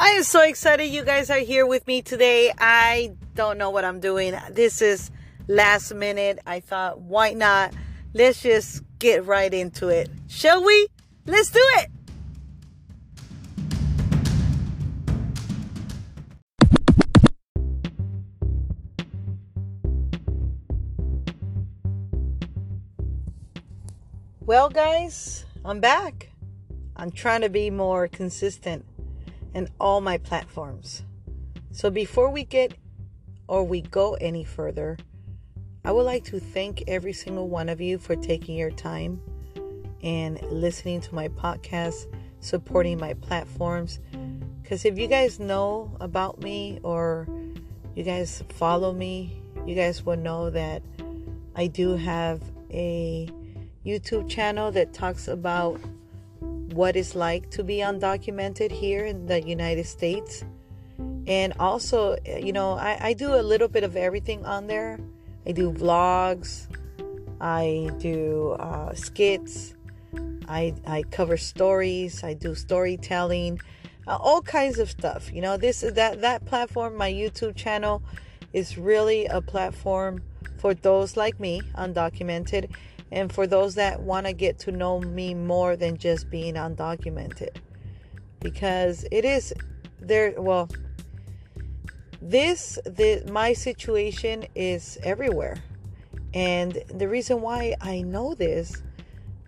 I am so excited you guys are here with me today. I don't know what I'm doing. This is last minute. I thought, why not? Let's just get right into it. Shall we? Let's do it. Well, guys, I'm back. I'm trying to be more consistent in all my platforms. So before we get or we go any further, I would like to thank every single one of you for taking your time and listening to my podcast, supporting my platforms. Because if you guys know about me or you guys follow me, you guys will know that I do have a YouTube channel that talks about what it's like to be undocumented here in the United States. And also, you know, I, I do a little bit of everything on there. I do vlogs, I do uh, skits, I, I cover stories, I do storytelling, uh, all kinds of stuff. You know, this is that that platform, my YouTube channel, is really a platform for those like me, undocumented, and for those that want to get to know me more than just being undocumented. Because it is there well this the my situation is everywhere. And the reason why I know this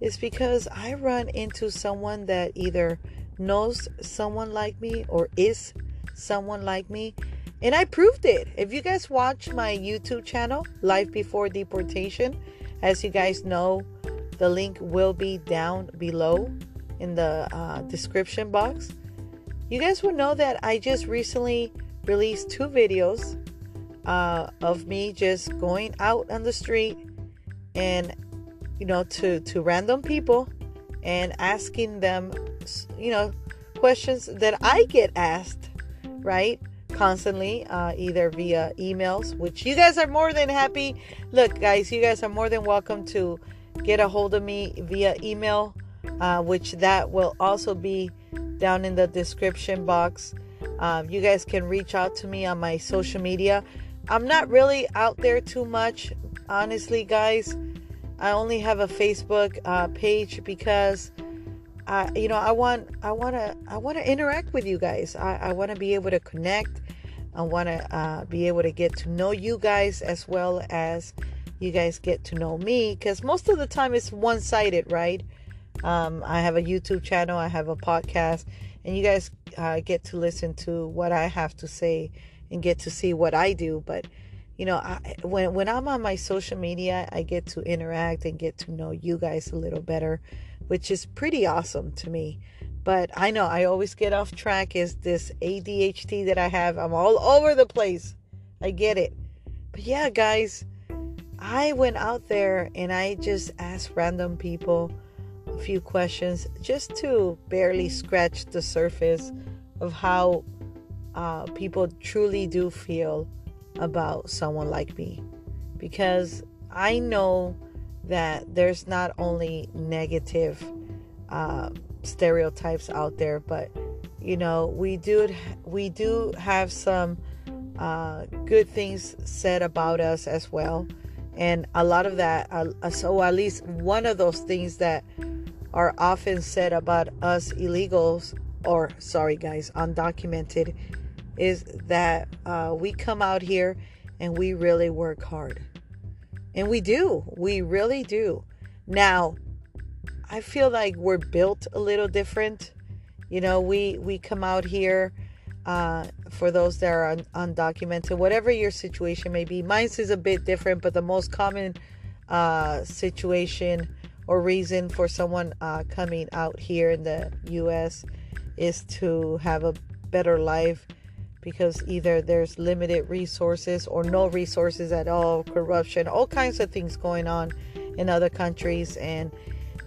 is because I run into someone that either knows someone like me or is someone like me. And I proved it. If you guys watch my YouTube channel, Life Before Deportation, as you guys know, the link will be down below in the uh, description box. You guys will know that I just recently released two videos uh, of me just going out on the street and you know to to random people and asking them you know questions that I get asked, right? Constantly, uh, either via emails, which you guys are more than happy. Look, guys, you guys are more than welcome to get a hold of me via email, uh, which that will also be down in the description box. Um, you guys can reach out to me on my social media. I'm not really out there too much, honestly, guys. I only have a Facebook uh, page because I, you know, I want, I want to, I want to interact with you guys. I, I want to be able to connect. I want to uh, be able to get to know you guys as well as you guys get to know me. Because most of the time it's one-sided, right? Um, I have a YouTube channel, I have a podcast, and you guys uh, get to listen to what I have to say and get to see what I do. But you know, I, when when I'm on my social media, I get to interact and get to know you guys a little better which is pretty awesome to me. But I know I always get off track is this ADHD that I have. I'm all over the place. I get it. But yeah, guys, I went out there and I just asked random people a few questions just to barely scratch the surface of how uh, people truly do feel about someone like me. Because I know that there's not only negative uh, stereotypes out there, but you know we do we do have some uh, good things said about us as well, and a lot of that. Uh, so at least one of those things that are often said about us illegals, or sorry guys, undocumented, is that uh, we come out here and we really work hard and we do. We really do. Now, I feel like we're built a little different. You know, we we come out here uh, for those that are un- undocumented, whatever your situation may be. Mine is a bit different, but the most common uh, situation or reason for someone uh, coming out here in the U.S. is to have a better life because either there's limited resources or no resources at all, corruption, all kinds of things going on in other countries. And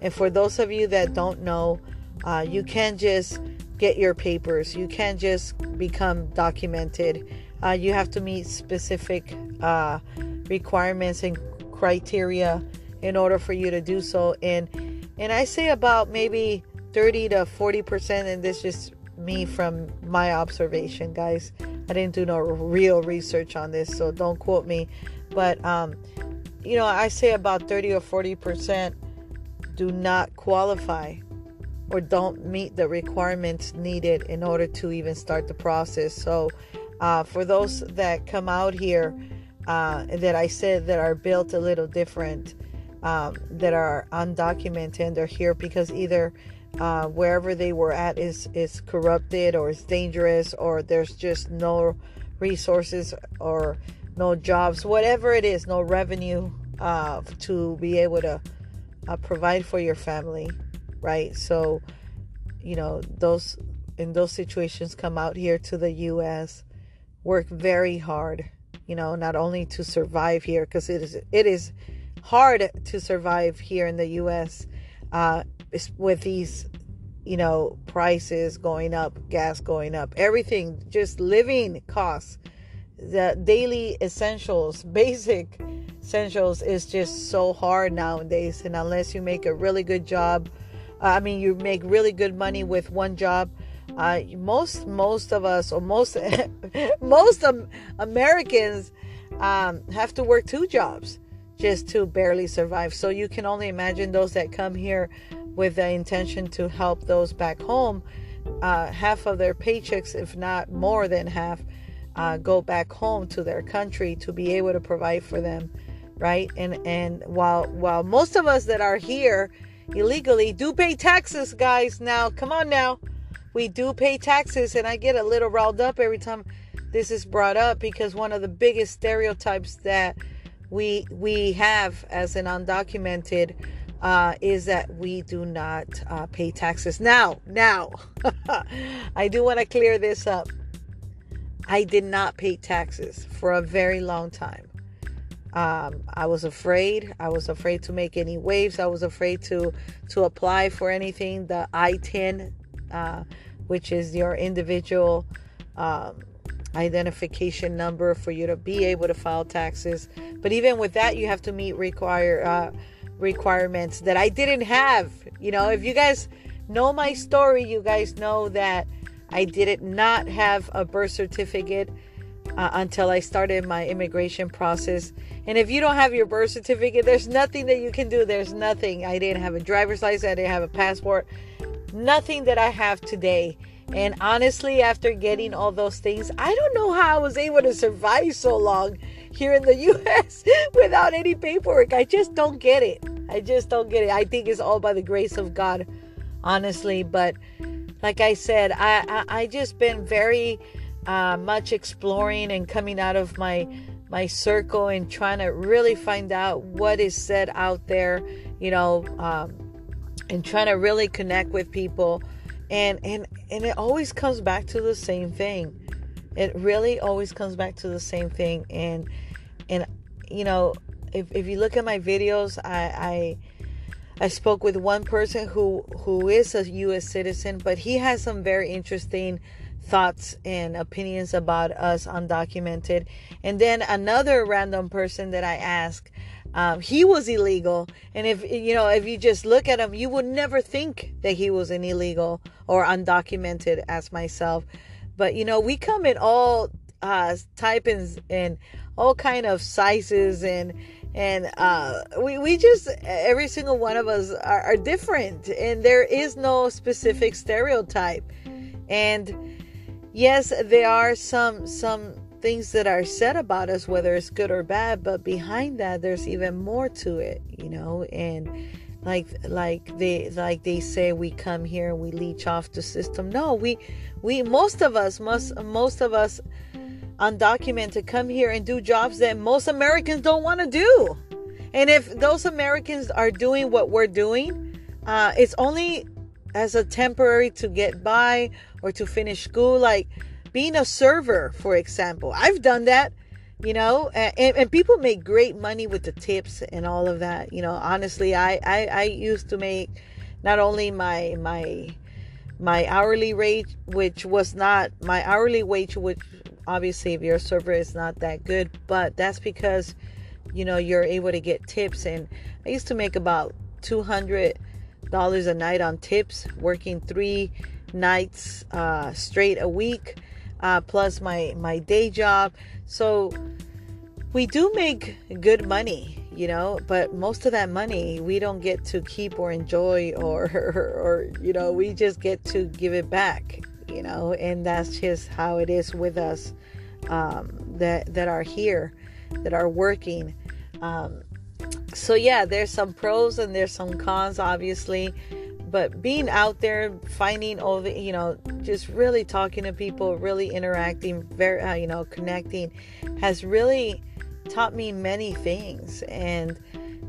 and for those of you that don't know, uh, you can't just get your papers. You can't just become documented. Uh, you have to meet specific uh, requirements and criteria in order for you to do so. And and I say about maybe 30 to 40 percent, and this just me from my observation, guys. I didn't do no real research on this, so don't quote me. But um, you know, I say about 30 or 40 percent do not qualify or don't meet the requirements needed in order to even start the process. So, uh, for those that come out here, uh, that I said that are built a little different, um, that are undocumented, and they're here because either uh, wherever they were at is is corrupted or is dangerous or there's just no resources or no jobs, whatever it is, no revenue uh, to be able to uh, provide for your family, right? So, you know, those in those situations come out here to the U.S., work very hard, you know, not only to survive here because it is it is hard to survive here in the U.S. Uh, with these, you know, prices going up, gas going up, everything, just living costs, the daily essentials, basic essentials is just so hard nowadays. And unless you make a really good job, uh, I mean, you make really good money with one job. Uh, most most of us, or most most um, Americans, um, have to work two jobs just to barely survive. So you can only imagine those that come here with the intention to help those back home. Uh, half of their paychecks, if not more than half, uh, go back home to their country to be able to provide for them right? And and while while most of us that are here illegally do pay taxes, guys. Now, come on now. We do pay taxes and I get a little riled up every time this is brought up because one of the biggest stereotypes that we we have as an undocumented uh, is that we do not uh, pay taxes. Now, now, I do want to clear this up. I did not pay taxes for a very long time. Um, I was afraid. I was afraid to make any waves. I was afraid to to apply for anything. The ITIN, uh, which is your individual um, identification number for you to be able to file taxes. But even with that, you have to meet require uh, requirements that I didn't have. You know, if you guys know my story, you guys know that I did not have a birth certificate uh, until I started my immigration process. And if you don't have your birth certificate, there's nothing that you can do. There's nothing. I didn't have a driver's license, I didn't have a passport, nothing that I have today. And honestly, after getting all those things, I don't know how I was able to survive so long here in the US without any paperwork. I just don't get it. I just don't get it. I think it's all by the grace of God, honestly. But like I said, I I, I just been very uh, much exploring and coming out of my my circle and trying to really find out what is said out there, you know, um, and trying to really connect with people, and and and it always comes back to the same thing. It really always comes back to the same thing, and and you know, if if you look at my videos, I. I I spoke with one person who who is a U.S. citizen, but he has some very interesting thoughts and opinions about us undocumented. And then another random person that I asked, um, he was illegal. And if, you know, if you just look at him, you would never think that he was an illegal or undocumented as myself. But, you know, we come in all uh, typings and all kind of sizes and, and uh, we, we just every single one of us are, are different and there is no specific stereotype and yes, there are some some things that are said about us, whether it's good or bad, but behind that, there's even more to it, you know. And like like they like they say, we come here and we leech off the system. No, we we most of us most most of us undocumented come here and do jobs that most Americans don't want to do. And if those Americans are doing what we're doing, uh, it's only as a temporary to get by or to finish school like being a server for example. I've done that you know and, and people make great money with the tips and all of that you know. Honestly I, I i used to make not only my my my hourly rate which was not my hourly wage which obviously if you're a server is not that good but that's because you know you're able to get tips. And i used to make about 200 dollars a night on tips working three nights uh, straight a week, uh, plus my my day job. So we do make good money, you know, but most of that money we don't get to keep or enjoy, or or, you know, we just get to give it back, you know, and that's just how it is with us um, that that are here, that are working. Um, so yeah, there's some pros and there's some cons, obviously. But being out there, finding all the, you know, just really talking to people, really interacting, very, uh, you know, connecting, has really taught me many things. And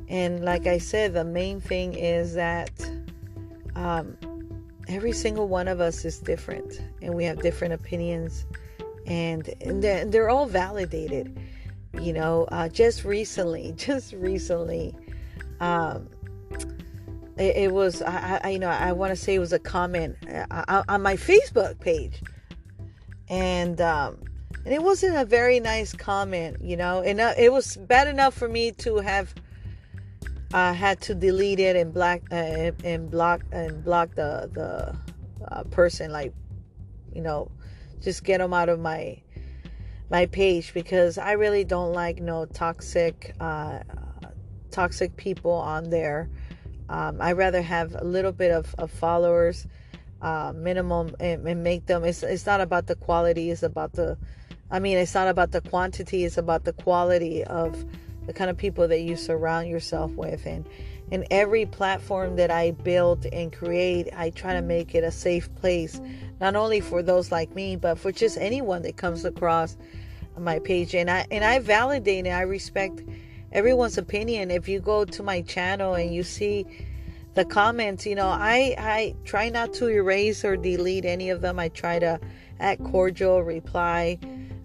and like I said, the main thing is that um, every single one of us is different, and we have different opinions, and, and they're, they're all validated you know uh, just recently just recently um, it, it was I, I, you know i want to say it was a comment uh, on my facebook page and um, and it wasn't a very nice comment you know and uh, it was bad enough for me to have uh, had to delete it and black uh, and block and block the the uh, person like you know just get them out of my my page because I really don't like no toxic uh, toxic people on there. Um, I rather have a little bit of, of followers, uh, minimum, and, and, make them. It's it's not about the quality. It's about the. I mean, it's not about the quantity. It's about the quality of the kind of people that you surround yourself with, and in every platform that I build and create, I try to make it a safe place, not only for those like me, but for just anyone that comes across my page and I and I validate and I respect everyone's opinion. If you go to my channel and you see the comments, you know, I I try not to erase or delete any of them. I try to act cordial, reply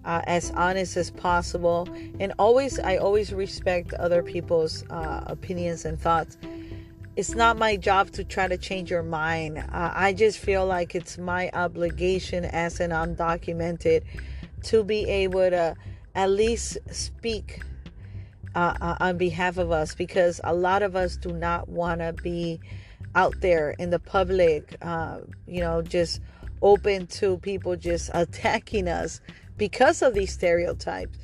uh, as honest as possible, and always I always respect other people's uh, opinions and thoughts. It's not my job to try to change your mind. Uh, I just feel like it's my obligation as an undocumented to be able to at least speak uh, uh, on behalf of us because a lot of us do not want to be out there in the public, uh, you know, just open to people just attacking us because of these stereotypes.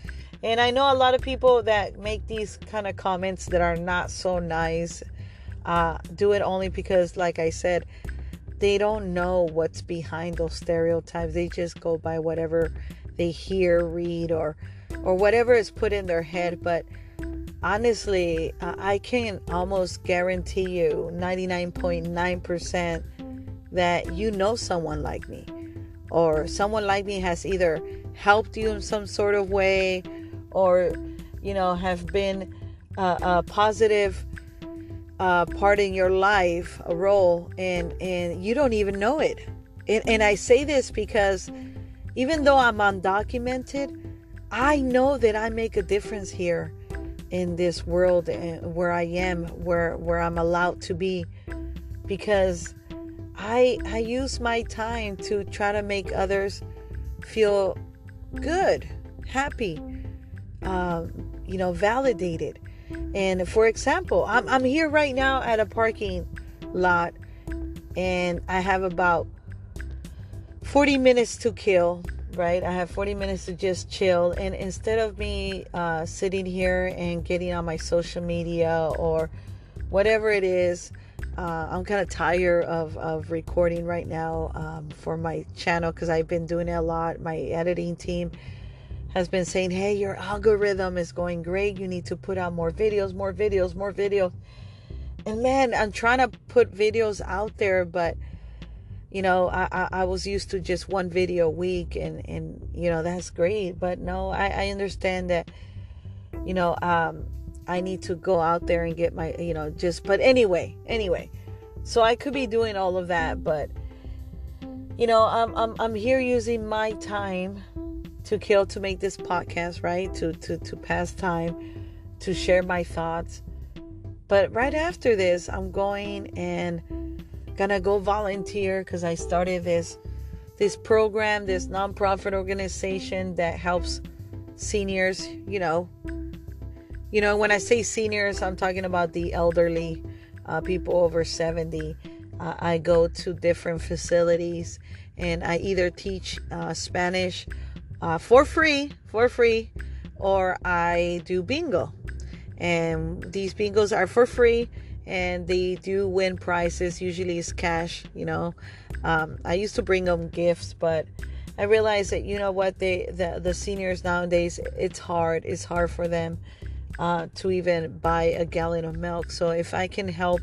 And I know a lot of people that make these kind of comments that are not so nice uh, do it only because, like I said, they don't know what's behind those stereotypes. They just go by whatever they hear, read, or or whatever is put in their head. But honestly, I can almost guarantee you 99.9% that you know someone like me, or someone like me has either helped you in some sort of way, or you know have been a, a positive uh, part in your life, a role, and and you don't even know it. And, and I say this because even though I'm undocumented, I know that I make a difference here in this world eh, where I am, where where I'm allowed to be, because I I use my time to try to make others feel good, happy, um, you know, validated. And for example, I'm I'm here right now at a parking lot, and I have about 40 minutes to kill, right? I have 40 minutes to just chill. And instead of me uh, sitting here and getting on my social media or whatever it is, uh, I'm kind of tired of, of recording right now um, for my channel because I've been doing it a lot. My editing team has been saying, hey, your algorithm is going great. You need to put out more videos, more videos, more videos. And man, I'm trying to put videos out there, but you know I, I, I was used to just one video a week and and you know that's great. But no i i understand that you know um i need to go out there and get my you know just but anyway anyway. So i could be doing all of that but you know i'm i'm, I'm here using my time to kill to make this podcast right? To to to pass time to share my thoughts. But right after this i'm going and gonna go volunteer because I started this this program, this nonprofit organization that helps seniors. You know, you know when I say seniors, I'm talking about the elderly, uh, people over 70. uh, I go to different facilities and I either teach uh, Spanish uh, for free, for free, or I do bingo. And these bingos are for free and they do win prizes. Usually it's cash, you know. Um, I used to bring them gifts, but I realized that you know what they the the seniors nowadays it's hard. It's hard for them uh, to even buy a gallon of milk. So if I can help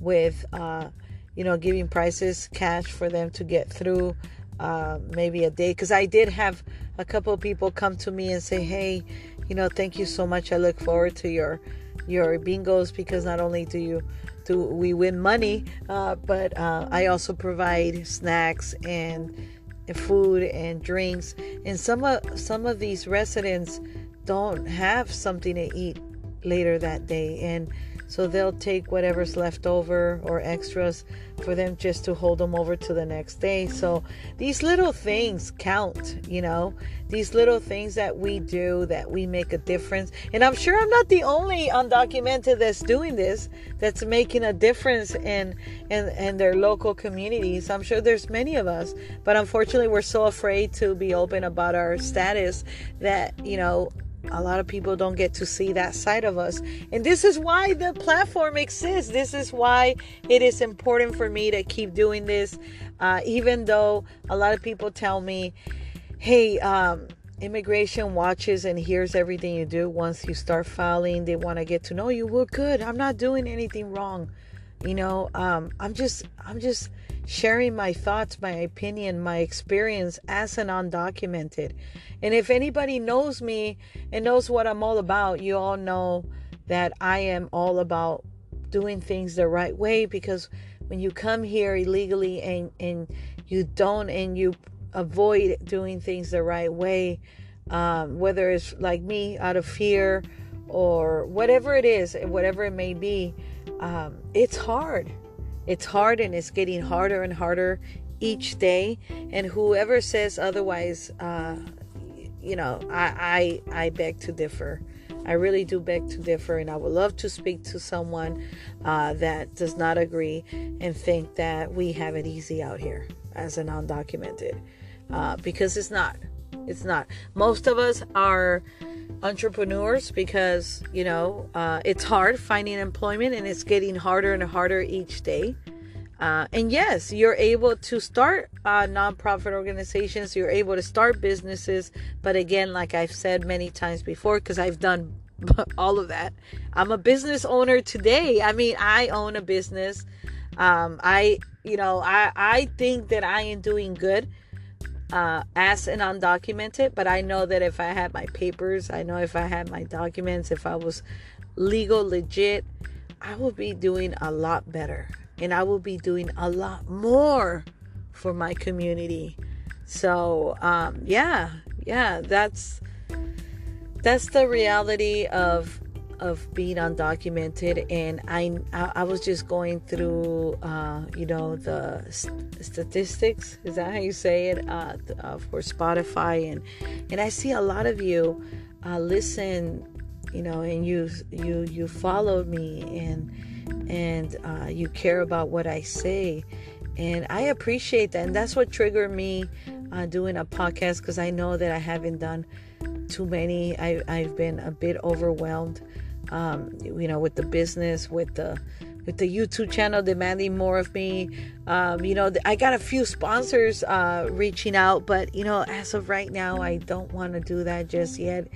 with uh, you know giving prices cash for them to get through uh, maybe a day, because I did have a couple of people come to me and say, hey, you know, thank you so much. I look forward to your your bingos because not only do you do we win money, uh, but uh, I also provide snacks and food and drinks. And some of some of these residents don't have something to eat later that day, and so they'll take whatever's left over or extras for them just to hold them over to the next day. So these little things count, you know, these little things that we do that we make a difference. And I'm sure I'm not the only undocumented that's doing this, that's making a difference in in, in their local communities. I'm sure there's many of us, but unfortunately we're so afraid to be open about our status that, you know, a lot of people don't get to see that side of us. And this is why the platform exists. This is why it is important for me to keep doing this. Uh, even though a lot of people tell me, hey, um, immigration watches and hears everything you do. Once you start filing, they want to get to know you. Well, good. I'm not doing anything wrong. You know, um, I'm just, I'm just sharing my thoughts, my opinion, my experience as an undocumented. And if anybody knows me and knows what I'm all about, you all know that I am all about doing things the right way because when you come here illegally and, and you don't and you avoid doing things the right way, um, whether it's like me out of fear or whatever it is, whatever it may be, um, it's hard it's hard and it's getting harder and harder each day. And whoever says otherwise, uh, you know, I, I I beg to differ. I really do beg to differ, and I would love to speak to someone uh, that does not agree and think that we have it easy out here as an undocumented, uh, because it's not. It's not. Most of us are entrepreneurs because you know uh, it's hard finding employment and it's getting harder and harder each day. Uh, and yes you're able to start uh, nonprofit organizations you're able to start businesses. But again like i've said many times before because i've done all of that i'm a business owner today. I mean i own a business. Um, i you know i i think that i am doing good uh, as an undocumented, but I know that if I had my papers, I know if I had my documents, if I was legal, legit, I would be doing a lot better and I will be doing a lot more for my community. So, um, yeah, yeah, that's that's the reality of of being undocumented and I, I was just going through uh, you know the st- statistics is that how you say it? Uh, uh, for Spotify and and I see a lot of you uh, listen you know and you you you followed me and and uh, you care about what I say and I appreciate that and that's what triggered me uh, doing a podcast because I know that I haven't done too many. I, I've been a bit overwhelmed um, you know, with the business, with the with the YouTube channel demanding more of me. Um, you know, I got a few sponsors uh, reaching out, but you know, as of right now, I don't want to do that just yet.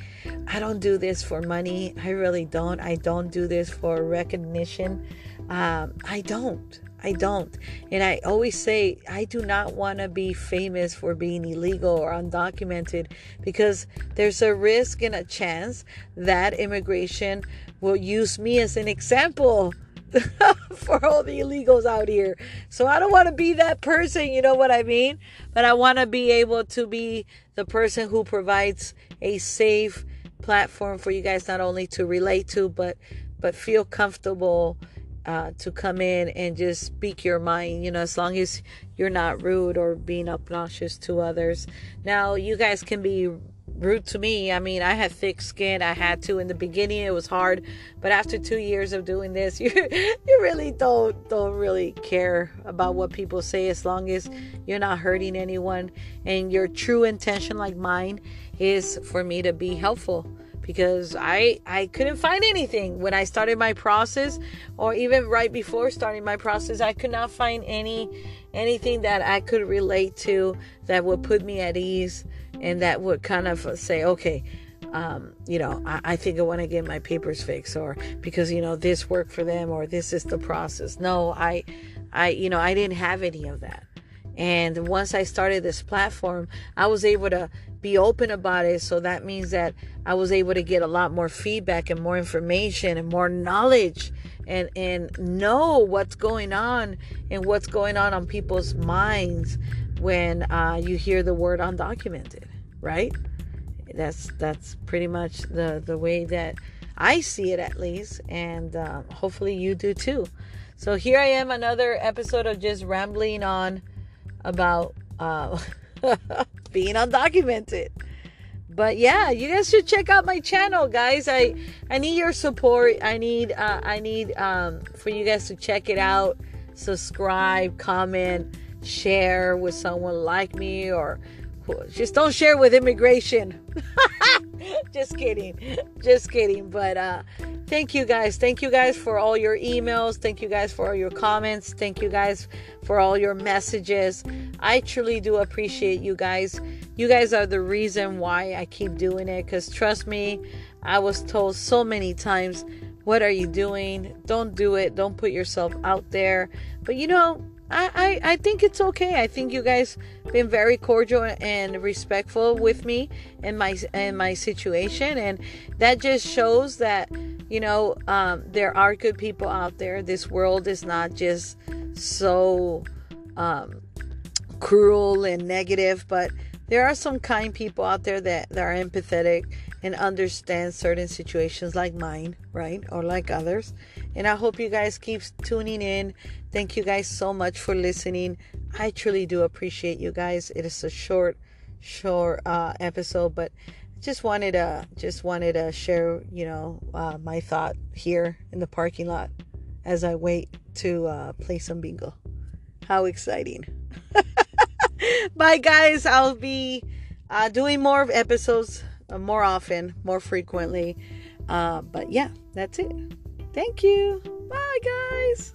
I don't do this for money. I really don't. I don't do this for recognition. Um, I don't. I don't. And I always say I do not want to be famous for being illegal or undocumented because there's a risk and a chance that immigration will use me as an example for all the illegals out here. So I don't want to be that person, you know what I mean? But I want to be able to be the person who provides a safe platform for you guys not only to relate to but but feel comfortable uh, to come in and just speak your mind, you know, as long as you're not rude or being obnoxious to others. Now, you guys can be rude to me. I mean, I had thick skin. I had to in the beginning. It was hard, but after two years of doing this, you you really don't don't really care about what people say as long as you're not hurting anyone and your true intention, like mine, is for me to be helpful because I I couldn't find anything. When I started my process or even right before starting my process I could not find any anything that I could relate to that would put me at ease and that would kind of say okay um, you know I, I think I want to get my papers fixed or because you know this worked for them or this is the process. No I I you know I didn't have any of that. And once I started this platform, I was able to be open about it. So that means that I was able to get a lot more feedback and more information and more knowledge and, and know what's going on and what's going on on people's minds when uh, you hear the word undocumented, right? That's that's pretty much the the way that I see it at least, and uh, hopefully you do too. So here I am, another episode of just rambling on about uh, being undocumented. But yeah, you guys should check out my channel, guys. I I need your support. I need uh, I need um, for you guys to check it out, subscribe, comment, share with someone like me, or just don't share with immigration. just kidding, just kidding. But uh, thank you guys. Thank you guys for all your emails. Thank you guys for all your comments. Thank you guys for all your messages. I truly do appreciate you guys. You guys are the reason why I keep doing it because trust me, I was told so many times, What are you doing? Don't do it. Don't put yourself out there. But you know, I, I, I think it's okay. I think you guys been very cordial and respectful with me and my and my situation, and that just shows that you know um, there are good people out there. This world is not just so um, cruel and negative, but there are some kind people out there that, that are empathetic and understand certain situations like mine, right? Or like others. And I hope you guys keep tuning in. Thank you guys so much for listening. I truly do appreciate you guys. It is a short, short uh, episode, but just wanted to just wanted to share, you know, uh, my thought here in the parking lot as I wait to uh, play some bingo. How exciting! Bye, guys. I'll be uh, doing more episodes more often, more frequently. Uh, but yeah, that's it. Thank you. Bye, guys.